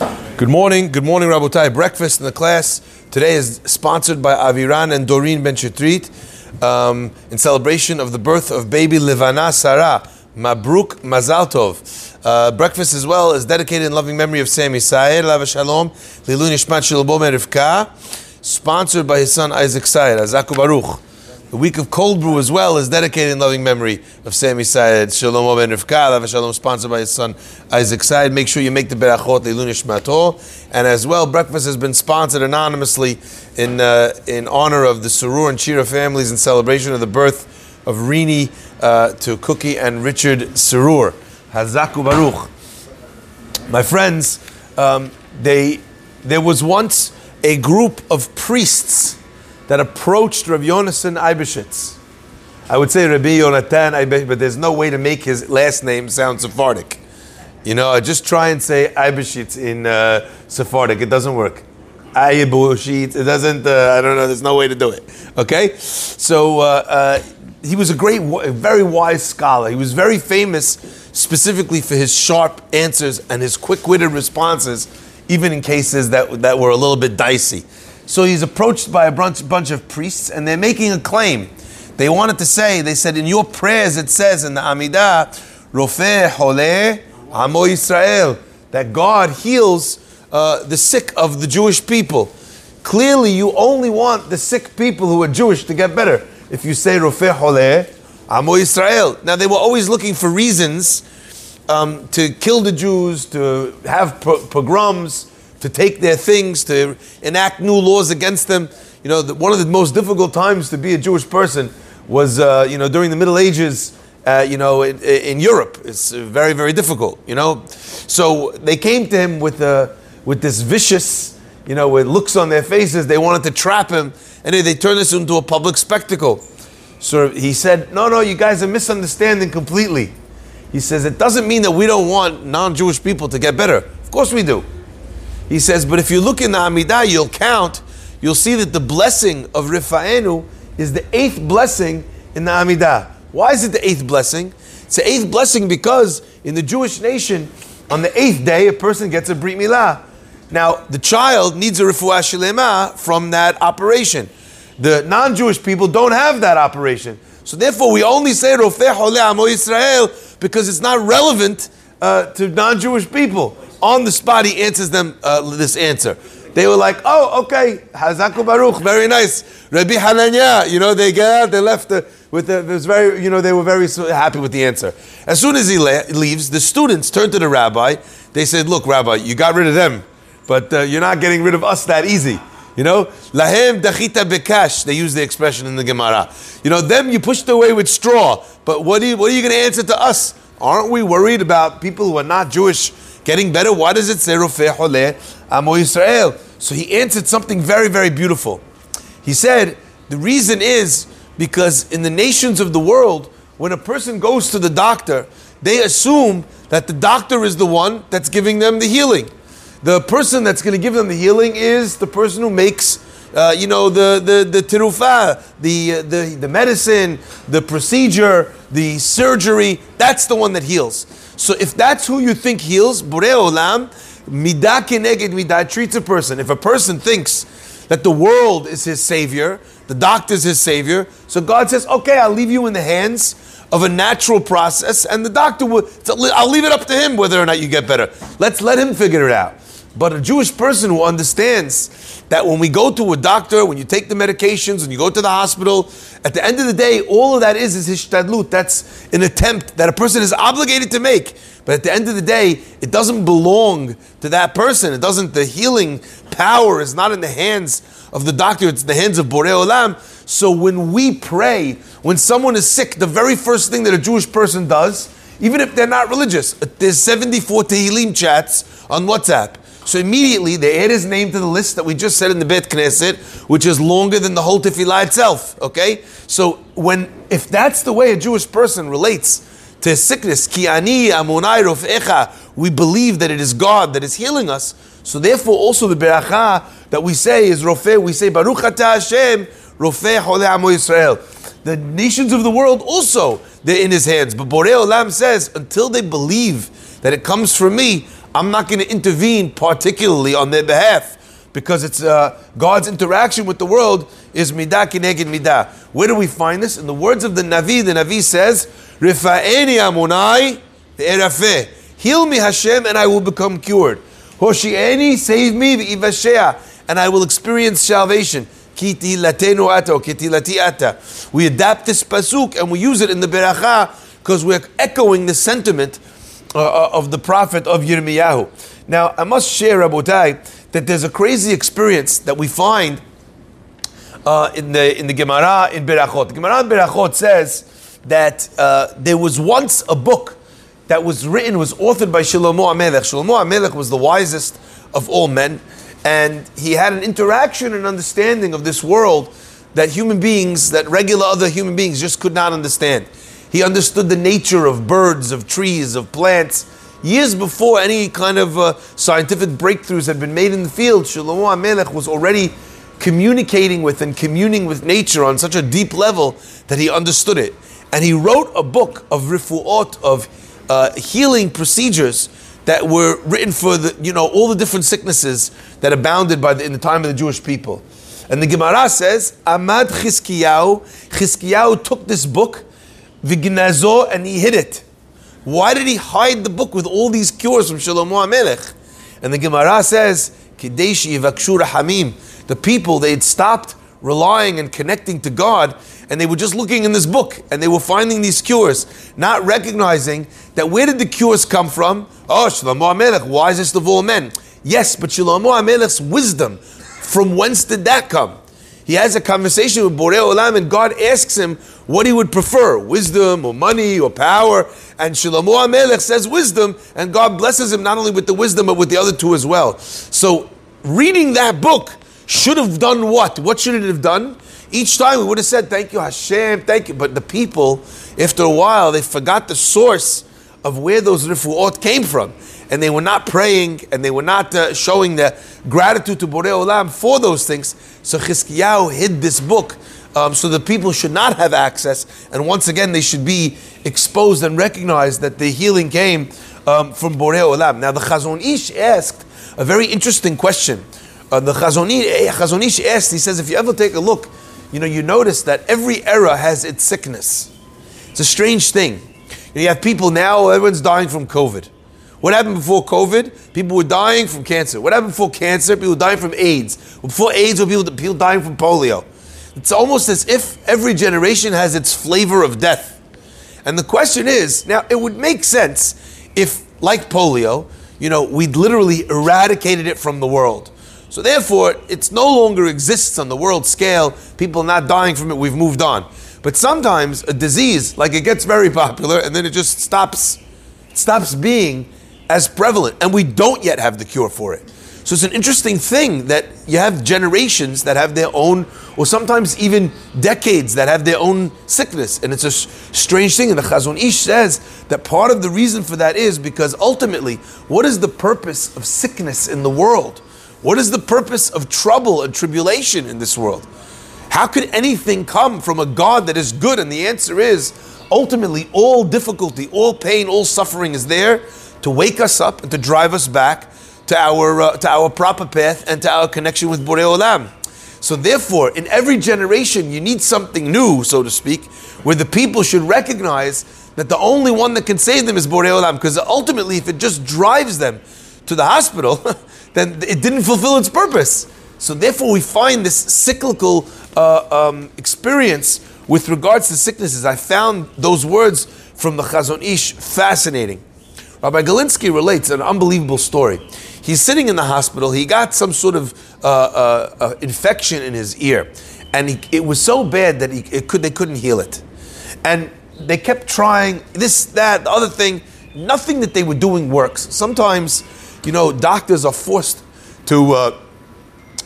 Good morning, good morning, Rabotai. Breakfast in the class today is sponsored by Aviran and Doreen Ben Shetrit um, in celebration of the birth of baby Livana Sarah. Mabruk Mazal Tov. Uh, breakfast as well is dedicated in loving memory of Sami Sayer, Lava Shalom, Lilu Nishmat Shilbom Rivka, sponsored by his son Isaac Sayer, Azaku Baruch. The week of cold brew as well is dedicated in loving memory of Sami Sayed, Shalom ben Rivka, Shalom, sponsored by his son Isaac Sayed. Make sure you make the berachot Leilunish Mato. And as well, breakfast has been sponsored anonymously in, uh, in honor of the Surur and Chira families in celebration of the birth of Rini uh, to Cookie and Richard Surur. Hazaku Baruch. My friends, um, they, there was once a group of priests that approached Rav Yonason Eibeshitz. I would say Rabbi Yonatan Eibeshitz, but there's no way to make his last name sound Sephardic. You know, I just try and say Eibeshitz in uh, Sephardic. It doesn't work. Eibeshitz. It doesn't, uh, I don't know, there's no way to do it. Okay? So, uh, uh he was a great, very wise scholar. He was very famous specifically for his sharp answers and his quick-witted responses, even in cases that, that were a little bit dicey. So he's approached by a bunch, of priests, and they're making a claim. They wanted to say, they said, in your prayers it says in the Amidah, Rofeh Holeh Amo Israel, that God heals uh, the sick of the Jewish people. Clearly, you only want the sick people who are Jewish to get better. If you say Rofeh Holeh Amo Israel. Now, they were always looking for reasons um, to kill the Jews, to have pogroms, to take their things, to enact new laws against them. You know, the, one of the most difficult times to be a Jewish person was, uh, you know, during the Middle Ages. Uh, you know, in, in, Europe, it's very, very difficult. You know, so they came to him with uh, with this vicious, you know, with looks on their faces. They wanted to trap him, and they, they turned this into a public spectacle. So he said, "No, no, you guys are misunderstanding completely." He says it doesn't mean that we don't want non-Jewish people to get better. Of course we do. He says, but if you look in the Amidah, you'll count, you'll see that the blessing of Rifa'enu is the eighth blessing in the Amidah. Why is it the eighth blessing? It's the eighth blessing because in the Jewish nation, on the eighth day, a person gets a Brit Milah. Now, the child needs a Refuah Shalema from that operation. The non Jewish people don't have that operation. So, therefore, we only say Rofeh Hole Amo Israel because it's not relevant uh, to non Jewish people on the spot, he answers them uh, this answer. They were like, oh, okay, Hazaku Baruch, very nice. Rabbi Hananya, you know, they get out, they left the, with the, was very, you know, they were very happy with the answer. As soon as he leaves, the students turn to the rabbi. They said, look, rabbi, you got rid of them, but uh, you're not getting rid of us that easy. You know, lahem dachita bekash. They use the expression in the Gemara. You know, them you pushed away with straw. But what you, what are you going to answer to us? Aren't we worried about people who are not Jewish getting better. Why does it say Rofeh Holeh Amo Yisrael? So he answered something very, very beautiful. He said, the reason is because in the nations of the world, when a person goes to the doctor, they assume that the doctor is the one that's giving them the healing. The person that's going to give them the healing is the person who makes, uh, you know, the the the tirufa, the, uh, the the medicine, the procedure, the surgery. That's the one that heals. So if that's who you think heals, Borei Olam, midah keneged midah treats a person. If a person thinks that the world is his savior, the doctor is his savior, so God says, okay, I'll leave you in the hands of a natural process, and the doctor will, I'll leave it up to him whether or not you get better. Let's let him figure it out. But a Jewish person who understands that when we go to a doctor, when you take the medications, when you go to the hospital, at the end of the day, all of that is is hishtadlut. That's an attempt that a person is obligated to make. But at the end of the day, it doesn't belong to that person. It doesn't. The healing power is not in the hands of the doctor. It's in the hands of Borei Olam. So when we pray, when someone is sick, the very first thing that a Jewish person does, even if they're not religious, there's 74 Tehillim chats on WhatsApp. So immediately they add his name to the list that we just said in the Bet Knesset, which is longer than the whole tefillah itself. Okay, so when if that's the way a Jewish person relates to his sickness, ki ani amonai rofecha, we believe that it is God that is healing us. So therefore, also the beracha that we say is rofeh. We say Baruch Ata Hashem rofeh hole amo Yisrael. The nations of the world also they're in His hands. But Borei Olam says until they believe that it comes from me, I'm not going to intervene particularly on their behalf because it's uh, God's interaction with the world is midah kineged midah. Where do we find this? In the words of the Navi, the Navi says, Rifa'eni amunai erafeh. Heal me Hashem and I will become cured. Hoshi'eni, save me, v'ivashea, and I will experience salvation. Kiti latenu ata, kiti lati ata. We adapt this pasuk and we use it in the beracha because we're echoing the sentiment uh, uh, of the prophet of Yirmiyahu. Now, I must share, Rabotai, that there's a crazy experience that we find uh, in the in the Gemara in Berachot. The Gemara in Berachot says that uh, there was once a book that was written, was authored by Shlomo HaMelech. Shlomo HaMelech was the wisest of all men, and he had an interaction and understanding of this world that human beings, that regular other human beings just could not understand. He understood the nature of birds, of trees, of plants. Years before any kind of uh, scientific breakthroughs had been made in the field, Shlomo HaMelech was already communicating with and communing with nature on such a deep level that he understood it. And he wrote a book of rifuot, of uh, healing procedures that were written for the, you know, all the different sicknesses that abounded by the, in the time of the Jewish people. And the Gemara says, Amad Chizkiyahu, Chizkiyahu took this book, Vignazo, and he hid it. Why did he hide the book with all these cures from Shlomo HaMelech? And the Gemara says, Kideshi Yivakshu Hamim the people, they had stopped relying and connecting to God, and they were just looking in this book and they were finding these cures, not recognizing that where did the cures come from? Oh, Shlomo HaMelech, wisest of all men. Yes, but Shlomo HaMelech's wisdom, from whence did that come? He has a conversation with Borei Olam, and God asks him what he would prefer wisdom or money or power. And Shlomo HaMelech says wisdom, and God blesses him not only with the wisdom, but with the other two as well. So, reading that book, should have done what? What should it have done? Each time we would have said, Thank you, Hashem, thank you. But the people, after a while, they forgot the source of where those rifuot came from. And they were not praying and they were not uh, showing the gratitude to Borei Olam for those things. So Chizkiyahu hid this book um, so the people should not have access. And once again, they should be exposed and recognized that the healing came um, from Borei Olam. Now, the Chazon Ish asked a very interesting question uh, the Chazon Ish asked, he says, if you ever take a look, you know, you notice that every era has its sickness. It's a strange thing. You have people now, everyone's dying from COVID. What happened before COVID? People were dying from cancer. What happened before cancer? People were dying from AIDS. Before AIDS, were people, people dying from polio. It's almost as if every generation has its flavor of death. And the question is now, it would make sense if, like polio, you know, we'd literally eradicated it from the world. So therefore, it no longer exists on the world scale. People are not dying from it. We've moved on. But sometimes a disease, like it gets very popular, and then it just stops, stops being as prevalent, and we don't yet have the cure for it. So it's an interesting thing that you have generations that have their own, or sometimes even decades that have their own sickness. And it's a strange thing. And the Chazon Ish says that part of the reason for that is because ultimately, what is the purpose of sickness in the world? What is the purpose of trouble and tribulation in this world? How could anything come from a God that is good? And the answer is ultimately, all difficulty, all pain, all suffering is there to wake us up and to drive us back to our, uh, to our proper path and to our connection with Borei Olam. So, therefore, in every generation, you need something new, so to speak, where the people should recognize that the only one that can save them is Borei Olam. Because ultimately, if it just drives them to the hospital, then it didn't fulfill its purpose. So therefore, we find this cyclical uh, um, experience with regards to sicknesses. I found those words from the Chazon Ish fascinating. Rabbi Galinsky relates an unbelievable story. He's sitting in the hospital. He got some sort of uh, uh, uh infection in his ear, and he, it was so bad that he, could, they couldn't heal it. And they kept trying this, that, the other thing. Nothing that they were doing works. Sometimes you know, doctors are forced to uh,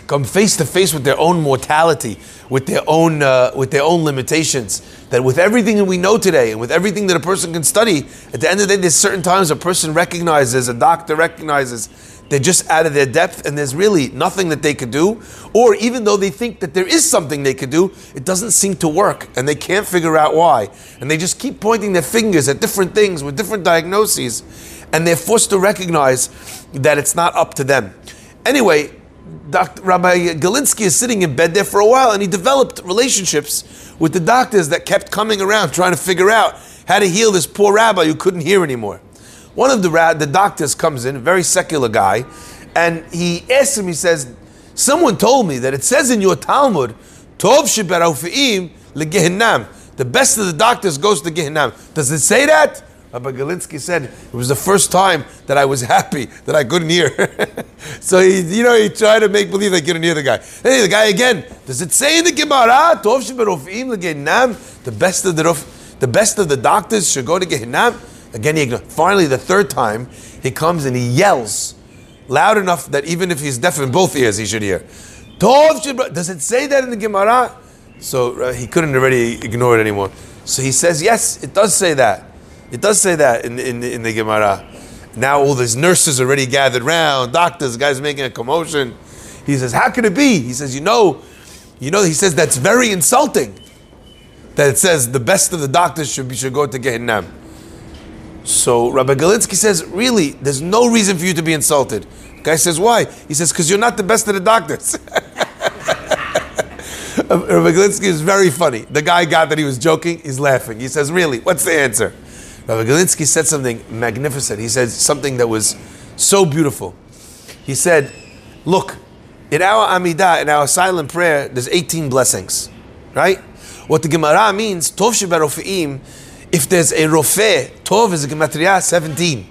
come face to face with their own mortality, with their own uh, with their own limitations. That with everything that we know today, and with everything that a person can study, at the end of the day, there's certain times a person recognizes, a doctor recognizes, they're just out of their depth, and there's really nothing that they could do. Or even though they think that there is something they could do, it doesn't seem to work, and they can't figure out why. And they just keep pointing their fingers at different things with different diagnoses. and they're forced to recognize that it's not up to them. Anyway, Dr. Rabbi Galinsky is sitting in bed there for a while, and he developed relationships with the doctors that kept coming around trying to figure out how to heal this poor rabbi who couldn't hear anymore. One of the, the doctors comes in, a very secular guy, and he asks him, he says, Someone told me that it says in your Talmud, Tov. The best of the doctors goes to Gehinam. Does it say that? Rabbi Galinsky said it was the first time that I was happy that I couldn't hear. so he, you know, he tried to make believe I couldn't hear the guy. Hey, the guy again. Does it say in the Gemara? The best of the the best of the doctors should go to Gehinam? Again, he ignored. Finally, the third time, he comes and he yells loud enough that even if he's deaf in both ears, he should hear. Does it say that in the Gemara? So uh, he couldn't already ignore it anymore. So he says, yes, it does say that. It does say that in, in, in the Gemara. Now all these nurses already gathered round, doctors, guys making a commotion. He says, how could it be? He says, you know, you know, he says that's very insulting. That it says the best of the doctors should be, should go to Gehinnom. So Rabbi Galinsky says, really, there's no reason for you to be insulted. The guy says, why? He says, because you're not the best of the doctors. Rabbi Galinsky is very funny. The guy got that he was joking, he's laughing. He says, really, what's the answer? Rabbi Galinsky said something magnificent. He said something that was so beautiful. He said, look, in our Amidah, in our silent prayer, there's 18 blessings, right? What the Gemara means, Tov Shebarofeim, if there's a Rofeh, Tov is a Gematria 17.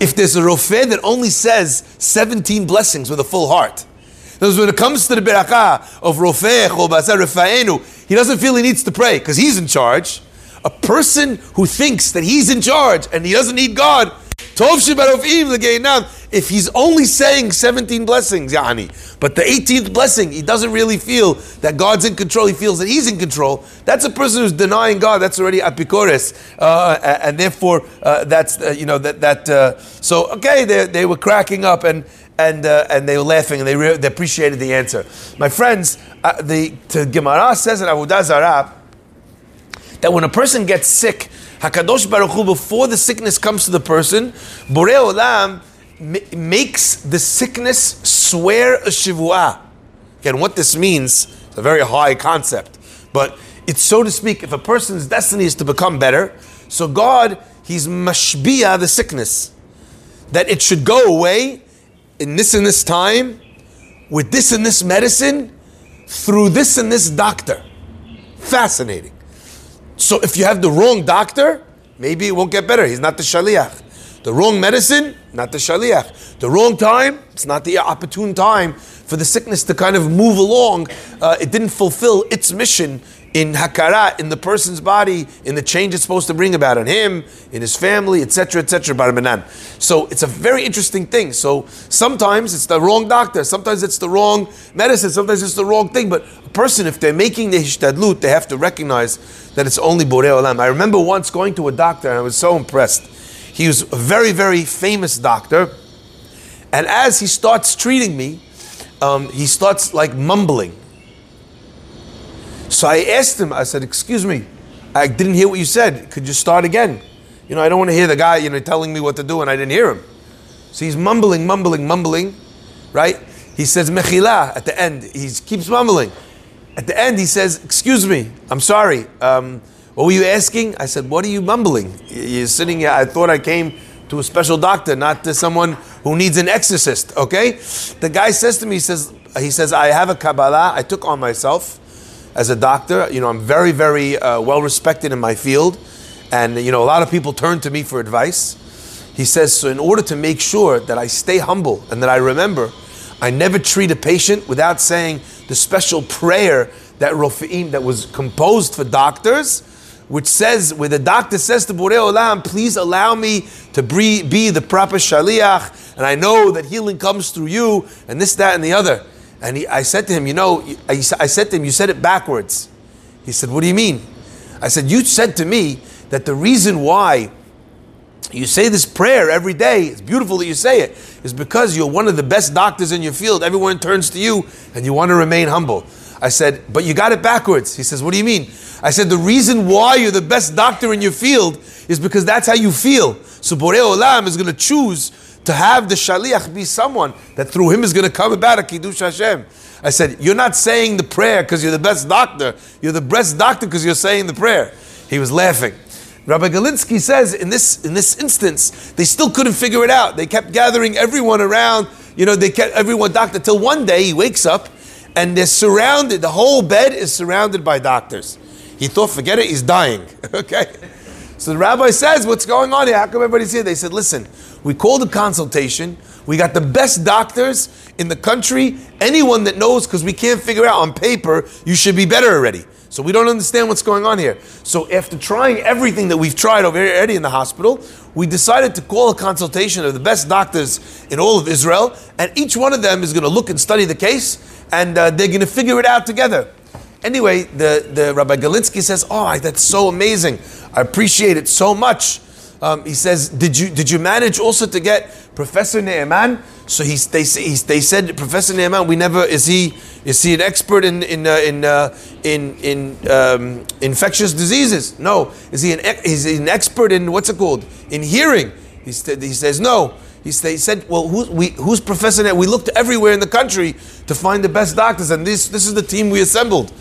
If there's a Rofeh that only says 17 blessings with a full heart, because when it comes to the Berakah of Rofeh, Refaenu, he doesn't feel he needs to pray because he's in charge. A person who thinks that he's in charge and he doesn't need God, if he's only saying 17 blessings, Yani, but the 18th blessing, he doesn't really feel that God's in control, he feels that he's in control, that's a person who's denying God, that's already apikores, uh, and therefore, uh, that's, uh, you know, that, that uh, so, okay, they, they were cracking up and, and, uh, and they were laughing and they, re- they appreciated the answer. My friends, uh, the Gemara says in Zarah that when a person gets sick, Hakadosh Baruch Hu, before the sickness comes to the person, Borei Olam makes the sickness swear a shivua. Again, what this means is a very high concept, but it's so to speak, if a person's destiny is to become better, so God, He's mashbia the sickness, that it should go away in this and this time, with this and this medicine, through this and this doctor. Fascinating. So if you have the wrong doctor, maybe it won't get better. He's not the shaliach. The wrong medicine, not the shaliach. The wrong time, it's not the opportune time for the sickness to kind of move along. Uh, it didn't fulfill its mission in hakara, in the person's body, in the change it's supposed to bring about on him, in his family, etc., etc. Barmanan. So it's a very interesting thing. So sometimes it's the wrong doctor, sometimes it's the wrong medicine, sometimes it's the wrong thing. But a person, if they're making the hishtadlut, they have to recognize that it's only Borei Olam. I remember once going to a doctor and I was so impressed. He was a very, very famous doctor. And as he starts treating me, um, he starts like mumbling. So I asked him, I said, Excuse me, I didn't hear what you said. Could you start again? You know, I don't want to hear the guy, you know, telling me what to do and I didn't hear him. So he's mumbling, mumbling, mumbling, right? He says, Mechila at the end. He keeps mumbling. At the end, he says, Excuse me, I'm sorry. Um, what were you asking? I said, What are you mumbling? You're sitting here. I thought I came to a special doctor, not to someone who needs an exorcist, okay? The guy says to me, he says, he says, I have a Kabbalah I took on myself as a doctor. You know, I'm very, very uh, well respected in my field, and you know, a lot of people turn to me for advice. He says, so in order to make sure that I stay humble and that I remember, I never treat a patient without saying the special prayer that Rofi'im that was composed for doctors, which says, where the doctor says to Borei Olam, please allow me to be the proper shaliach, and I know that healing comes through you, and this, that, and the other. And he, I said to him, You know, I, I said to him, You said it backwards. He said, What do you mean? I said, You said to me that the reason why you say this prayer every day, it's beautiful that you say it, is because you're one of the best doctors in your field. Everyone turns to you and you want to remain humble. I said, but you got it backwards. He says, what do you mean? I said, the reason why you're the best doctor in your field is because that's how you feel. So Borei Olam is going to choose to have the shaliach be someone that through him is going to come about a kiddush Hashem. I said, you're not saying the prayer because you're the best doctor. You're the best doctor because you're saying the prayer. He was laughing. Rabbi Galinsky says in this in this instance, they still couldn't figure it out. They kept gathering everyone around. You know, they kept everyone doctor till one day he wakes up and they're surrounded. The whole bed is surrounded by doctors. He thought, forget it, he's dying. okay. So the rabbi says, What's going on here? How come everybody's here? They said, Listen, we called a consultation. We got the best doctors in the country. Anyone that knows, because we can't figure out on paper, you should be better already. So we don't understand what's going on here. So after trying everything that we've tried already in the hospital, we decided to call a consultation of the best doctors in all of Israel, and each one of them is going to look and study the case, and uh, they're going to figure it out together. Anyway, the, the Rabbi Galinsky says, "Oh, that's so amazing! I appreciate it so much." Um, he says, "Did you did you manage also to get Professor Ne'eman?" So he, they, he, they said, Professor Ne'eman, we never is he is he an expert in in uh, in uh, in, in um, infectious diseases? No. Is he an is he an expert in what's it called in hearing? He, st- he says no. He, st- he said, well, who's, we, who's Professor Ne'eman? We looked everywhere in the country to find the best doctors, and this this is the team we assembled.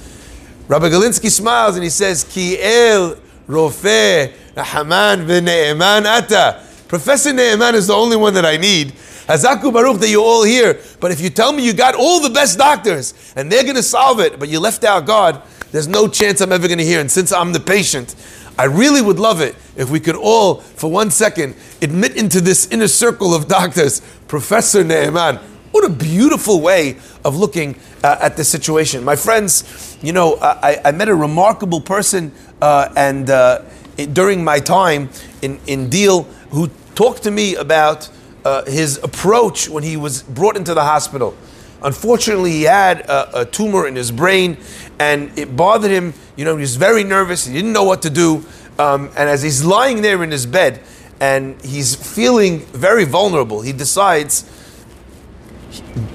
Rabbi Galinsky smiles and he says, Ki el rofe Haman v'ne'eman ata. Professor Ne'eman is the only one that I need. Hazaku Baruch that you're all here. But if you tell me you got all the best doctors and they're going to solve it, but you left out God, there's no chance I'm ever going to hear. And since I'm the patient, I really would love it if we could all, for one second, admit into this inner circle of doctors, Professor Ne'eman. What a beautiful way of looking uh, at the situation. My friends, you know, I, I met a remarkable person uh, and uh, it, during my time in, in Deal who talked to me about uh, his approach when he was brought into the hospital. Unfortunately, he had a, a, tumor in his brain and it bothered him. You know, he was very nervous. He didn't know what to do. Um, and as he's lying there in his bed and he's feeling very vulnerable, he decides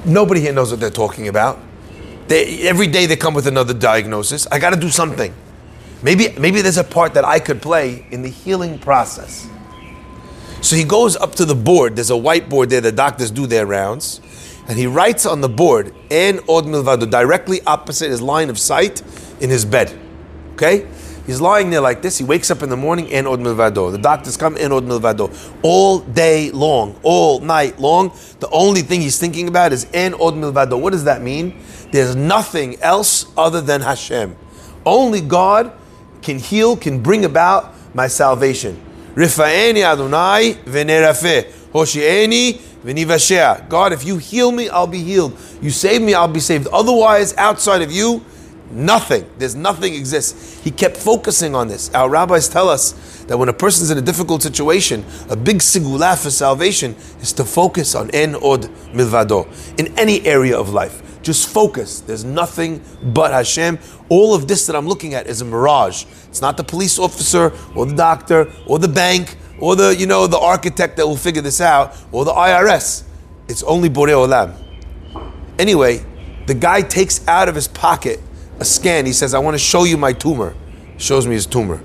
nobody here knows what they're talking about. They, every day they come with another diagnosis. I got to do something. Maybe, maybe there's a part that I could play in the healing process. So he goes up to the board. There's a whiteboard there. The doctors do their rounds, and he writes on the board "En od milvado" directly opposite his line of sight in his bed. Okay, he's lying there like this. He wakes up in the morning "En od milvado." The doctors come "En od milvado" all day long, all night long. The only thing he's thinking about is "En od milvado." What does that mean? There's nothing else other than Hashem. Only God can heal, can bring about my salvation. Rifa'eni Adonai. Hoshi'eni. God, if you heal me, I'll be healed. You save me, I'll be saved. Otherwise, outside of you, nothing. There's nothing exists. He kept focusing on this. Our rabbis tell us that when a person's in a difficult situation, a big sigula for salvation is to focus on en od milvado in any area of life. Just focus. There's nothing but Hashem. All of this that I'm looking at is a mirage. It's not the police officer or the doctor or the bank or the you know the architect that will figure this out or the IRS. It's only Borei Olam. Anyway, the guy takes out of his pocket a scan. He says, "I want to show you my tumor." Shows me his tumor.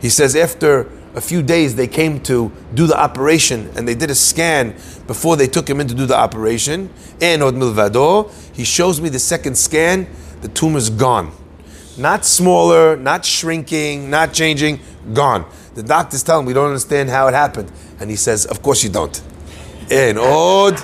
He says after a few days they came to do the operation and they did a scan before they took him in to do the operation. And od milvado, he shows me the second scan, the tumor's gone. Not smaller, not shrinking, not changing, gone. The doctors tell him we don't understand how it happened. And he says, Of course you don't. And od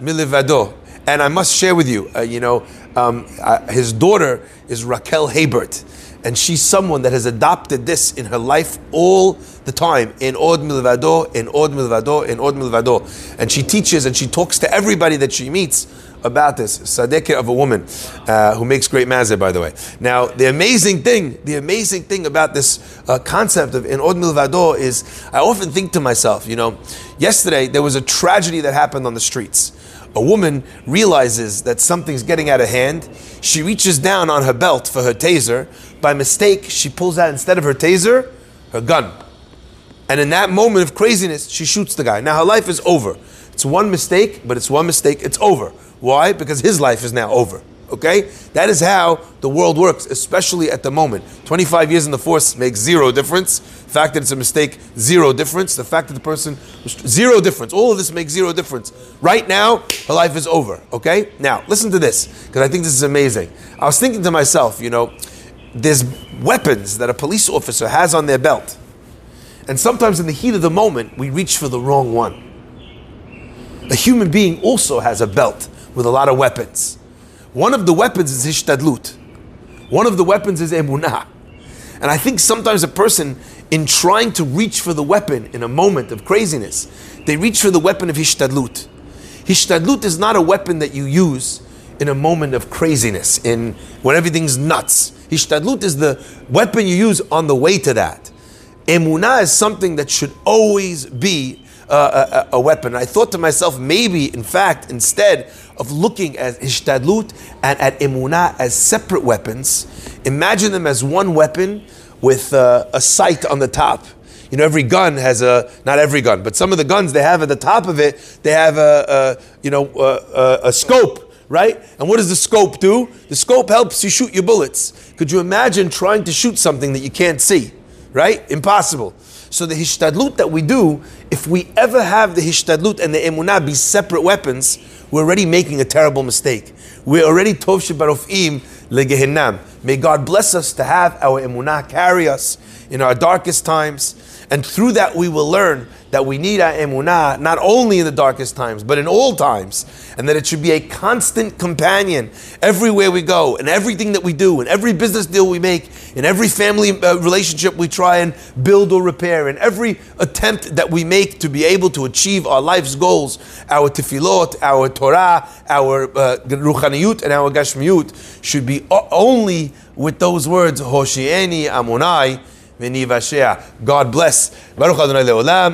milvado. And I must share with you, uh, you know, um, uh, his daughter is Raquel Habert and she's someone that has adopted this in her life all the time. In od milvado, in od milvado, in od milvado. And she teaches and she talks to everybody that she meets about this. Sadeka of a woman uh, who makes great mazeh, by the way. Now, the amazing thing, the amazing thing about this uh, concept of in od milvado is I often think to myself, you know, yesterday there was a tragedy that happened on the streets a woman realizes that something's getting out of hand, she reaches down on her belt for her taser. By mistake, she pulls out instead of her taser, her gun. And in that moment of craziness, she shoots the guy. Now her life is over. It's one mistake, but it's one mistake, it's over. Why? Because his life is now over. Okay? That is how the world works, especially at the moment. 25 years in the force makes zero difference. The fact that it's a mistake, zero difference. The fact that the person, zero difference. All of this makes zero difference. Right now, her life is over. Okay? Now, listen to this, because I think this is amazing. I was thinking to myself, you know, there's weapons that a police officer has on their belt. And sometimes in the heat of the moment, we reach for the wrong one. A human being also has a belt with a lot of weapons. One of the weapons is hishtadlut. One of the weapons is emunah. And I think sometimes a person, in trying to reach for the weapon in a moment of craziness, they reach for the weapon of hishtadlut. Hishtadlut is not a weapon that you use in a moment of craziness, in when everything's nuts. Hishtadlut is the weapon you use on the way to that. Emunah is something that should always be uh, a, a, weapon. I thought to myself, maybe, in fact, instead of looking at Hishtadlut and at Emunah as separate weapons, imagine them as one weapon with uh, a sight on the top. You know, every gun has a, not every gun, but some of the guns they have at the top of it, they have a, a you know, a, a, a scope right? And what does the scope do? The scope helps you shoot your bullets. Could you imagine trying to shoot something that you can't see? Right? Impossible. So the hishtadlut that we do, if we ever have the hishtadlut and the emunah be separate weapons, we're already making a terrible mistake. We're already tov shebarofim legehennam. May God bless us to have our emunah carry us in our darkest times, and through that we will learn that we need our emunah not only in the darkest times, but in all times, and that it should be a constant companion everywhere we go, and everything that we do, in every business deal we make, in every family uh, relationship we try and build or repair, in every attempt that we make to be able to achieve our life's goals, our tefillot, our Torah, our uh, ruchaniyut, and our gashmiyut should be only with those words, Hoshieni Amonai, God bless. Baruch Adonai Leolam.